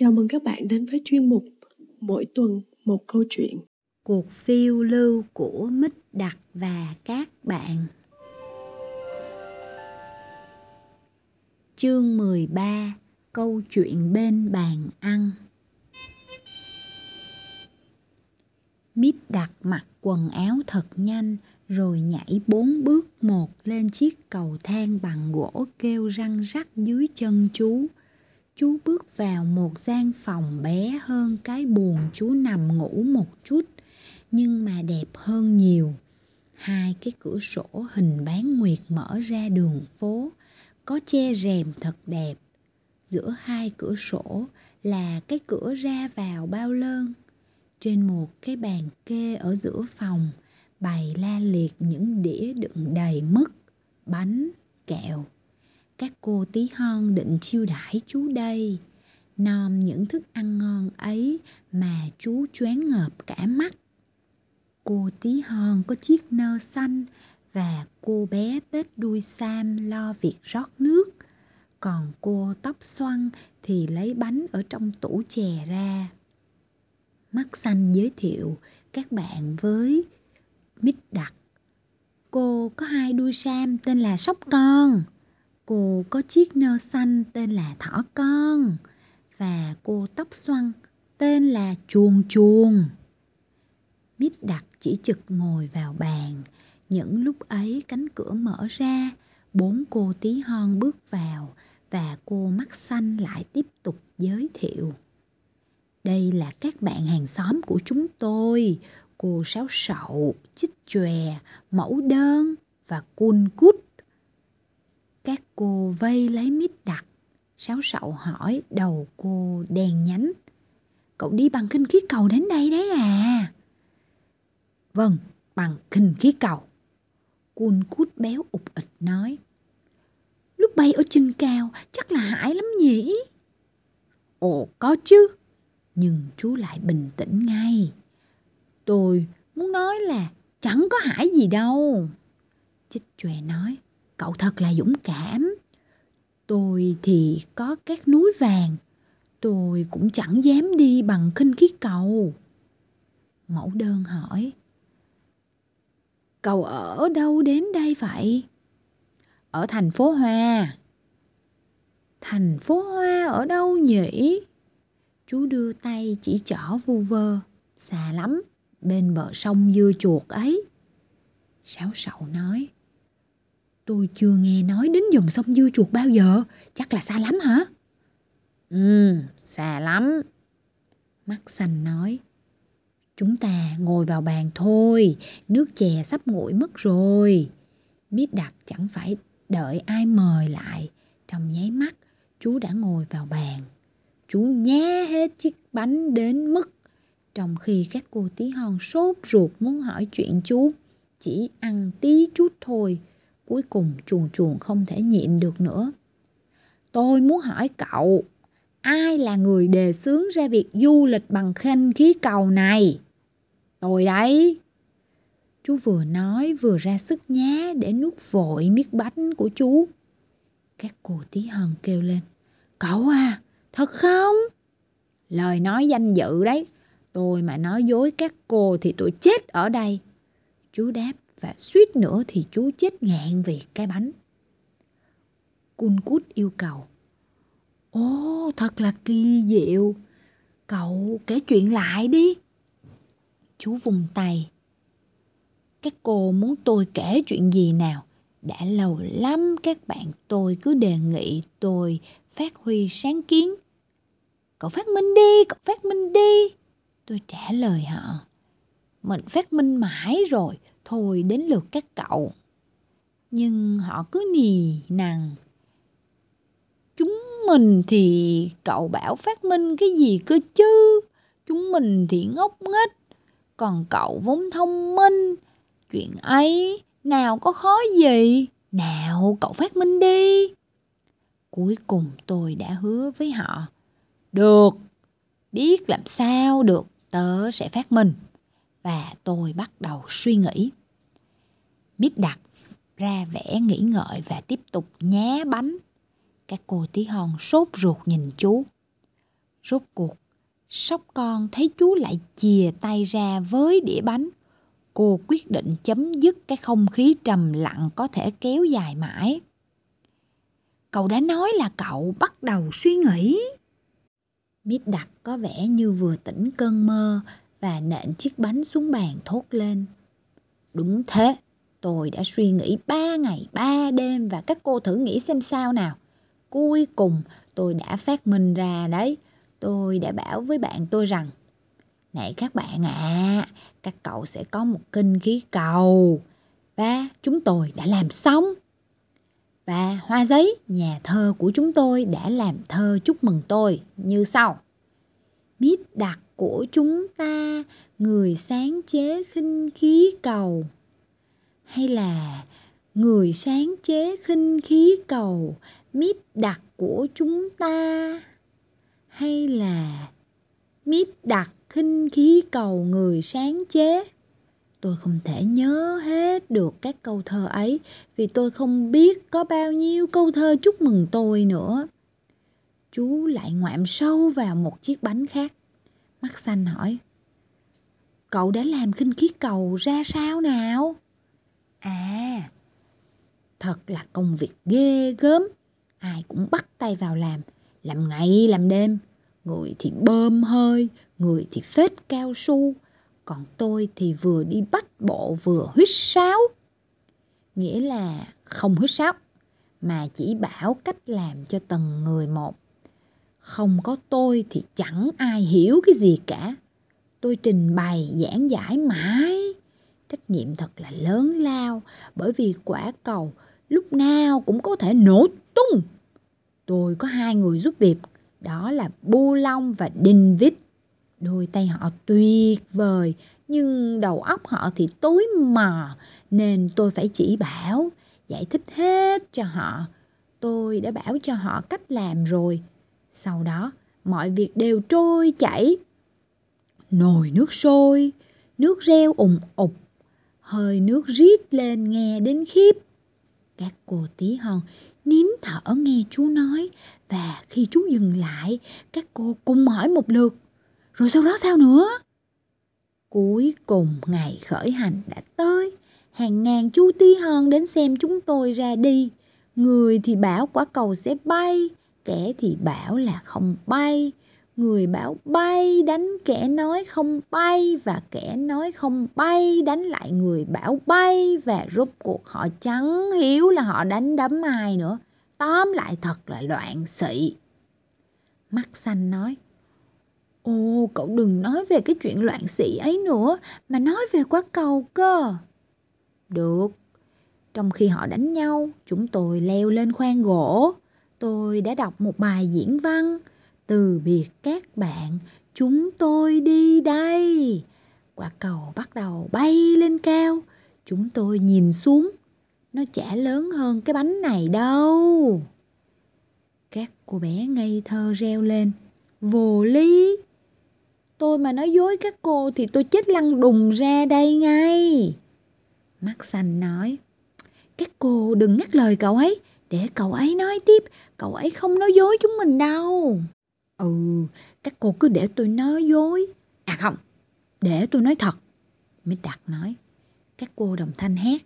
Chào mừng các bạn đến với chuyên mục Mỗi tuần một câu chuyện. Cuộc phiêu lưu của Mít Đặc và các bạn. Chương 13 Câu chuyện bên bàn ăn Mít đặt mặc quần áo thật nhanh, rồi nhảy bốn bước một lên chiếc cầu thang bằng gỗ kêu răng rắc dưới chân chú chú bước vào một gian phòng bé hơn cái buồng chú nằm ngủ một chút, nhưng mà đẹp hơn nhiều. Hai cái cửa sổ hình bán nguyệt mở ra đường phố, có che rèm thật đẹp. Giữa hai cửa sổ là cái cửa ra vào bao lơn. Trên một cái bàn kê ở giữa phòng bày la liệt những đĩa đựng đầy mứt, bánh, kẹo các cô tí hon định chiêu đãi chú đây. Nom những thức ăn ngon ấy mà chú choáng ngợp cả mắt. Cô tí hon có chiếc nơ xanh và cô bé tết đuôi sam lo việc rót nước. Còn cô tóc xoăn thì lấy bánh ở trong tủ chè ra. Mắt xanh giới thiệu các bạn với mít đặc. Cô có hai đuôi sam tên là sóc con cô có chiếc nơ xanh tên là thỏ con và cô tóc xoăn tên là chuồn chuồn. Mít đặc chỉ trực ngồi vào bàn. Những lúc ấy cánh cửa mở ra, bốn cô tí hon bước vào và cô mắt xanh lại tiếp tục giới thiệu. Đây là các bạn hàng xóm của chúng tôi, cô sáo sậu, chích chòe, mẫu đơn và cun cút các cô vây lấy mít đặc sáo sậu hỏi đầu cô đèn nhánh. Cậu đi bằng kinh khí cầu đến đây đấy à? Vâng bằng kinh khí cầu. Cun cút béo ục ịch nói. Lúc bay ở trên cao, chắc là hãi lắm nhỉ? Ồ, có chứ. Nhưng chú lại bình tĩnh ngay. Tôi muốn nói là chẳng có hãi gì đâu. Chích chòe nói cậu thật là dũng cảm. Tôi thì có các núi vàng. Tôi cũng chẳng dám đi bằng khinh khí cầu. Mẫu đơn hỏi. Cậu ở đâu đến đây vậy? Ở thành phố hoa. Thành phố hoa ở đâu nhỉ? Chú đưa tay chỉ trỏ vu vơ, xa lắm, bên bờ sông dưa chuột ấy. Sáo sậu nói. Tôi chưa nghe nói đến dòng sông dưa chuột bao giờ, chắc là xa lắm hả? Ừ, xa lắm. Mắt xanh nói. Chúng ta ngồi vào bàn thôi, nước chè sắp nguội mất rồi. Mít đặc chẳng phải đợi ai mời lại. Trong nháy mắt, chú đã ngồi vào bàn. Chú nhá hết chiếc bánh đến mức trong khi các cô tí hon sốt ruột muốn hỏi chuyện chú chỉ ăn tí chút thôi Cuối cùng chuồn chuồn không thể nhịn được nữa. Tôi muốn hỏi cậu, ai là người đề xướng ra việc du lịch bằng khinh khí cầu này? Tôi đấy. Chú vừa nói vừa ra sức nhá để nuốt vội miếng bánh của chú. Các cô tí hon kêu lên. Cậu à, thật không? Lời nói danh dự đấy. Tôi mà nói dối các cô thì tôi chết ở đây. Chú đáp và suýt nữa thì chú chết ngạn vì cái bánh. Cun cút yêu cầu. Ồ, thật là kỳ diệu. Cậu kể chuyện lại đi. Chú vùng tay. Các cô muốn tôi kể chuyện gì nào? Đã lâu lắm các bạn tôi cứ đề nghị tôi phát huy sáng kiến. Cậu phát minh đi, cậu phát minh đi. Tôi trả lời họ. Mình phát minh mãi rồi, thôi đến lượt các cậu. Nhưng họ cứ nì nằng. Chúng mình thì cậu bảo phát minh cái gì cơ chứ? Chúng mình thì ngốc nghếch, còn cậu vốn thông minh. Chuyện ấy nào có khó gì? Nào cậu phát minh đi. Cuối cùng tôi đã hứa với họ. Được, biết làm sao được, tớ sẽ phát minh và tôi bắt đầu suy nghĩ. Mít đặt ra vẻ nghĩ ngợi và tiếp tục nhá bánh. Các cô tí hon sốt ruột nhìn chú. Rốt cuộc, sóc con thấy chú lại chìa tay ra với đĩa bánh. Cô quyết định chấm dứt cái không khí trầm lặng có thể kéo dài mãi. Cậu đã nói là cậu bắt đầu suy nghĩ. Mít đặc có vẻ như vừa tỉnh cơn mơ và nện chiếc bánh xuống bàn thốt lên. Đúng thế, tôi đã suy nghĩ ba ngày ba đêm và các cô thử nghĩ xem sao nào. Cuối cùng tôi đã phát minh ra đấy. Tôi đã bảo với bạn tôi rằng Này các bạn ạ, à, các cậu sẽ có một kinh khí cầu. Và chúng tôi đã làm xong. Và hoa giấy, nhà thơ của chúng tôi đã làm thơ chúc mừng tôi như sau. Mít đặc của chúng ta, người sáng chế khinh khí cầu. Hay là người sáng chế khinh khí cầu, mít đặc của chúng ta. Hay là mít đặc khinh khí cầu người sáng chế. Tôi không thể nhớ hết được các câu thơ ấy vì tôi không biết có bao nhiêu câu thơ chúc mừng tôi nữa. Chú lại ngoạm sâu vào một chiếc bánh khác. Mắt xanh hỏi. Cậu đã làm khinh khí cầu ra sao nào? À, thật là công việc ghê gớm. Ai cũng bắt tay vào làm, làm ngày làm đêm. Người thì bơm hơi, người thì phết cao su, còn tôi thì vừa đi bắt bộ vừa huýt sáo. Nghĩa là không huýt sáo, mà chỉ bảo cách làm cho từng người một. Không có tôi thì chẳng ai hiểu cái gì cả. Tôi trình bày giảng giải mãi. Trách nhiệm thật là lớn lao bởi vì quả cầu lúc nào cũng có thể nổ tung. Tôi có hai người giúp việc, đó là Bu Long và Đinh Vít. Đôi tay họ tuyệt vời, nhưng đầu óc họ thì tối mờ, nên tôi phải chỉ bảo, giải thích hết cho họ. Tôi đã bảo cho họ cách làm rồi. Sau đó, mọi việc đều trôi chảy. Nồi nước sôi, nước reo ùng ục, hơi nước rít lên nghe đến khiếp. Các cô tí hon nín thở nghe chú nói và khi chú dừng lại, các cô cùng hỏi một lượt. Rồi sau đó sao nữa? Cuối cùng ngày khởi hành đã tới. Hàng ngàn chú tí hon đến xem chúng tôi ra đi. Người thì bảo quả cầu sẽ bay, kẻ thì bảo là không bay. Người bảo bay đánh kẻ nói không bay và kẻ nói không bay đánh lại người bảo bay và rốt cuộc họ chẳng hiểu là họ đánh đấm ai nữa. Tóm lại thật là loạn xị. Mắt xanh nói Ồ, cậu đừng nói về cái chuyện loạn xị ấy nữa, mà nói về quả cầu cơ. Được. Trong khi họ đánh nhau, chúng tôi leo lên khoang gỗ. Tôi đã đọc một bài diễn văn. Từ biệt các bạn, chúng tôi đi đây. Quả cầu bắt đầu bay lên cao. Chúng tôi nhìn xuống. Nó chả lớn hơn cái bánh này đâu. Các cô bé ngây thơ reo lên. Vô lý. Tôi mà nói dối các cô thì tôi chết lăn đùng ra đây ngay. Mắt xanh nói. Các cô đừng ngắt lời cậu ấy. Để cậu ấy nói tiếp. Cậu ấy không nói dối chúng mình đâu. Ừ, các cô cứ để tôi nói dối. À không, để tôi nói thật. Mít Đạt nói. Các cô đồng thanh hét.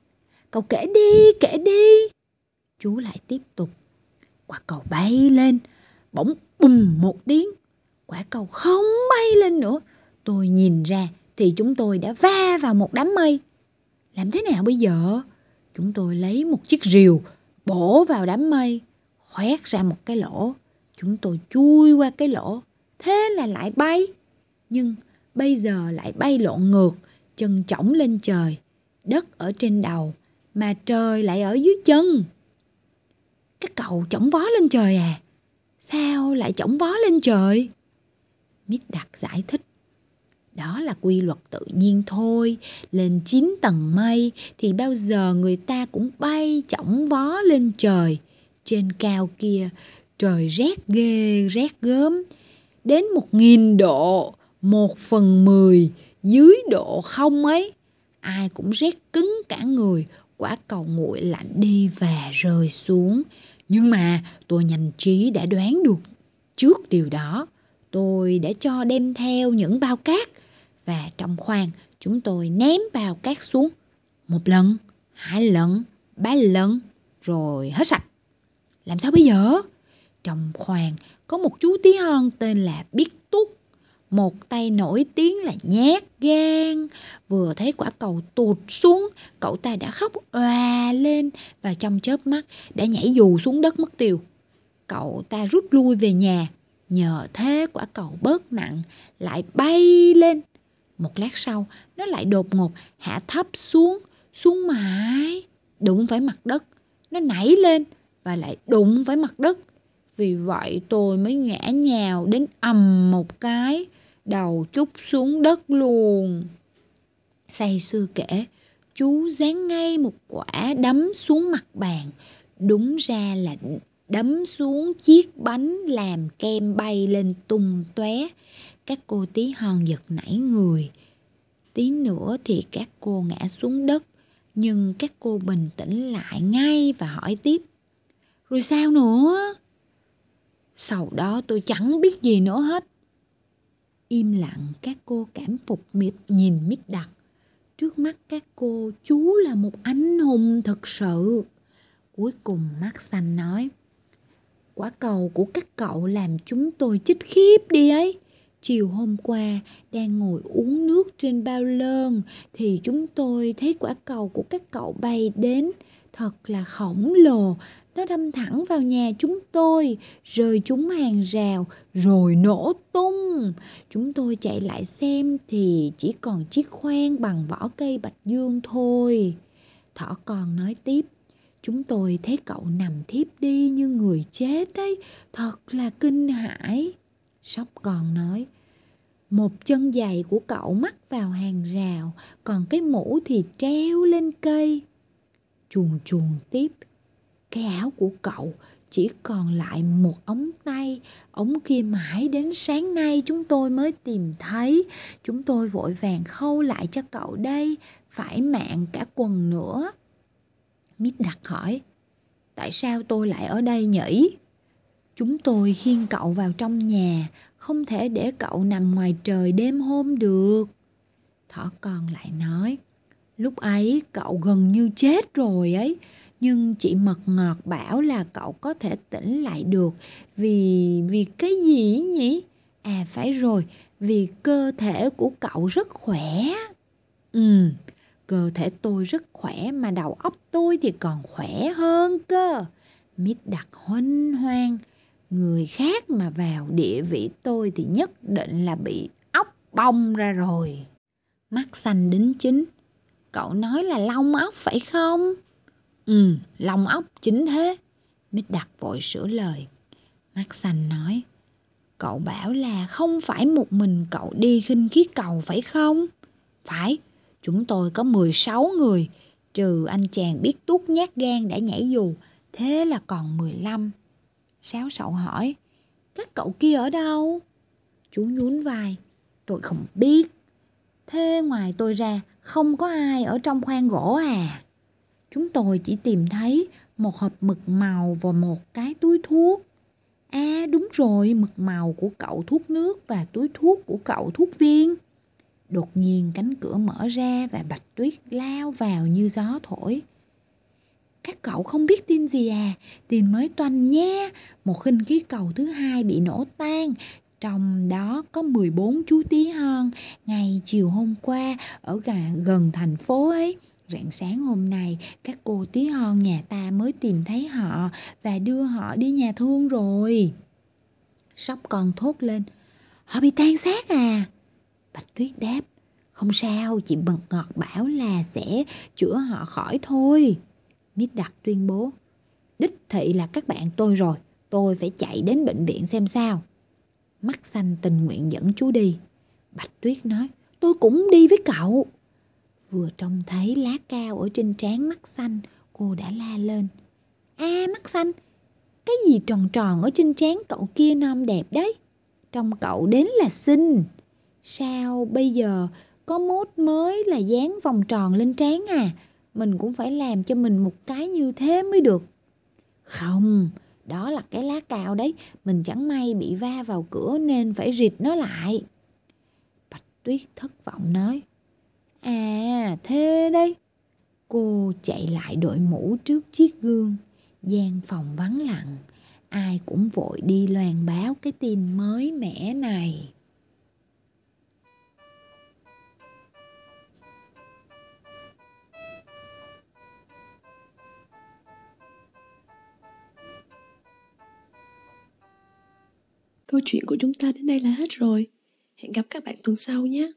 Cậu kể đi, kể đi. Chú lại tiếp tục. Quả cầu bay lên, bỗng bùm một tiếng. Quả cầu không bay lên nữa. Tôi nhìn ra thì chúng tôi đã va vào một đám mây. Làm thế nào bây giờ? Chúng tôi lấy một chiếc rìu bổ vào đám mây, khoét ra một cái lỗ. Chúng tôi chui qua cái lỗ, thế là lại bay. Nhưng bây giờ lại bay lộn ngược, chân trỏng lên trời, đất ở trên đầu, mà trời lại ở dưới chân. Cái cầu chổng vó lên trời à? Sao lại chổng vó lên trời? Mít đặt giải thích. Đó là quy luật tự nhiên thôi. Lên 9 tầng mây thì bao giờ người ta cũng bay chổng vó lên trời. Trên cao kia trời rét ghê rét gớm. Đến một nghìn độ, một phần mười, dưới độ không ấy. Ai cũng rét cứng cả người, quả cầu nguội lạnh đi và rơi xuống. Nhưng mà tôi nhanh trí đã đoán được trước điều đó. tôi đã cho đem theo những bao cát và trong khoang chúng tôi ném bao cát xuống một lần, hai lần, ba lần rồi hết sạch. Làm sao bây giờ? Trong khoang có một chú tí hon tên là Biết Tút. Một tay nổi tiếng là nhát gan. Vừa thấy quả cầu tụt xuống, cậu ta đã khóc òa lên và trong chớp mắt đã nhảy dù xuống đất mất tiêu. Cậu ta rút lui về nhà. Nhờ thế quả cầu bớt nặng, lại bay lên. Một lát sau, nó lại đột ngột hạ thấp xuống, xuống mãi, đụng phải mặt đất. Nó nảy lên và lại đụng phải mặt đất. Vì vậy tôi mới ngã nhào đến ầm một cái, đầu chút xuống đất luôn. Say sư kể, chú dán ngay một quả đấm xuống mặt bàn. Đúng ra là đấm xuống chiếc bánh làm kem bay lên tung tóe. Các cô tí hon giật nảy người. Tí nữa thì các cô ngã xuống đất. Nhưng các cô bình tĩnh lại ngay và hỏi tiếp. Rồi sao nữa? Sau đó tôi chẳng biết gì nữa hết. Im lặng các cô cảm phục mịt nhìn mít đặc. Trước mắt các cô chú là một anh hùng thật sự. Cuối cùng mắt xanh nói. Quả cầu của các cậu làm chúng tôi chích khiếp đi ấy. Chiều hôm qua, đang ngồi uống nước trên bao lơn, thì chúng tôi thấy quả cầu của các cậu bay đến. Thật là khổng lồ, nó đâm thẳng vào nhà chúng tôi, rơi trúng hàng rào, rồi nổ tung. Chúng tôi chạy lại xem thì chỉ còn chiếc khoan bằng vỏ cây bạch dương thôi. Thỏ còn nói tiếp, chúng tôi thấy cậu nằm thiếp đi như người chết ấy, thật là kinh hãi. Sóc còn nói, một chân giày của cậu mắc vào hàng rào, còn cái mũ thì treo lên cây. Chuồn chuồn tiếp, cái áo của cậu chỉ còn lại một ống tay, ống kia mãi đến sáng nay chúng tôi mới tìm thấy. Chúng tôi vội vàng khâu lại cho cậu đây, phải mạng cả quần nữa. Mít đặt hỏi, tại sao tôi lại ở đây nhỉ? Chúng tôi khiêng cậu vào trong nhà, không thể để cậu nằm ngoài trời đêm hôm được. Thỏ con lại nói, lúc ấy cậu gần như chết rồi ấy, nhưng chị mật ngọt bảo là cậu có thể tỉnh lại được. Vì vì cái gì nhỉ? À phải rồi. Vì cơ thể của cậu rất khỏe. Ừ cơ thể tôi rất khỏe mà đầu óc tôi thì còn khỏe hơn cơ. Mít đặt huênh hoang. Người khác mà vào địa vị tôi thì nhất định là bị óc bong ra rồi. Mắt xanh đính chính cậu nói là lông óc phải không Ừ, lòng óc chính thế. Mít đặt vội sửa lời. Mắt xanh nói. Cậu bảo là không phải một mình cậu đi khinh khí cầu phải không? Phải, chúng tôi có 16 người, trừ anh chàng biết tuốt nhát gan đã nhảy dù, thế là còn 15. Sáo sậu hỏi, các cậu kia ở đâu? Chú nhún vai, tôi không biết. Thế ngoài tôi ra, không có ai ở trong khoang gỗ à? Chúng tôi chỉ tìm thấy một hộp mực màu và một cái túi thuốc. À đúng rồi, mực màu của cậu thuốc nước và túi thuốc của cậu thuốc viên. Đột nhiên cánh cửa mở ra và Bạch Tuyết lao vào như gió thổi. Các cậu không biết tin gì à, tin mới toanh nha. Một khinh khí cầu thứ hai bị nổ tan, trong đó có 14 chú tí hon ngày chiều hôm qua ở gần thành phố ấy Rạng sáng hôm nay, các cô tí hon nhà ta mới tìm thấy họ và đưa họ đi nhà thương rồi. Sóc con thốt lên, họ bị tan xác à? Bạch Tuyết đáp, không sao, chị Bật Ngọt bảo là sẽ chữa họ khỏi thôi. Mít Đặc tuyên bố, đích thị là các bạn tôi rồi, tôi phải chạy đến bệnh viện xem sao. Mắt xanh tình nguyện dẫn chú đi. Bạch Tuyết nói, tôi cũng đi với cậu. Vừa trông thấy lá cao ở trên trán mắt xanh, cô đã la lên. a à, mắt xanh, cái gì tròn tròn ở trên trán cậu kia non đẹp đấy. Trông cậu đến là xinh. Sao bây giờ có mốt mới là dán vòng tròn lên trán à? Mình cũng phải làm cho mình một cái như thế mới được. Không, đó là cái lá cào đấy, mình chẳng may bị va vào cửa nên phải rịt nó lại. Bạch Tuyết thất vọng nói, à thế đấy. Cô chạy lại đội mũ trước chiếc gương, gian phòng vắng lặng, ai cũng vội đi loan báo cái tin mới mẻ này. Câu chuyện của chúng ta đến đây là hết rồi. Hẹn gặp các bạn tuần sau nhé.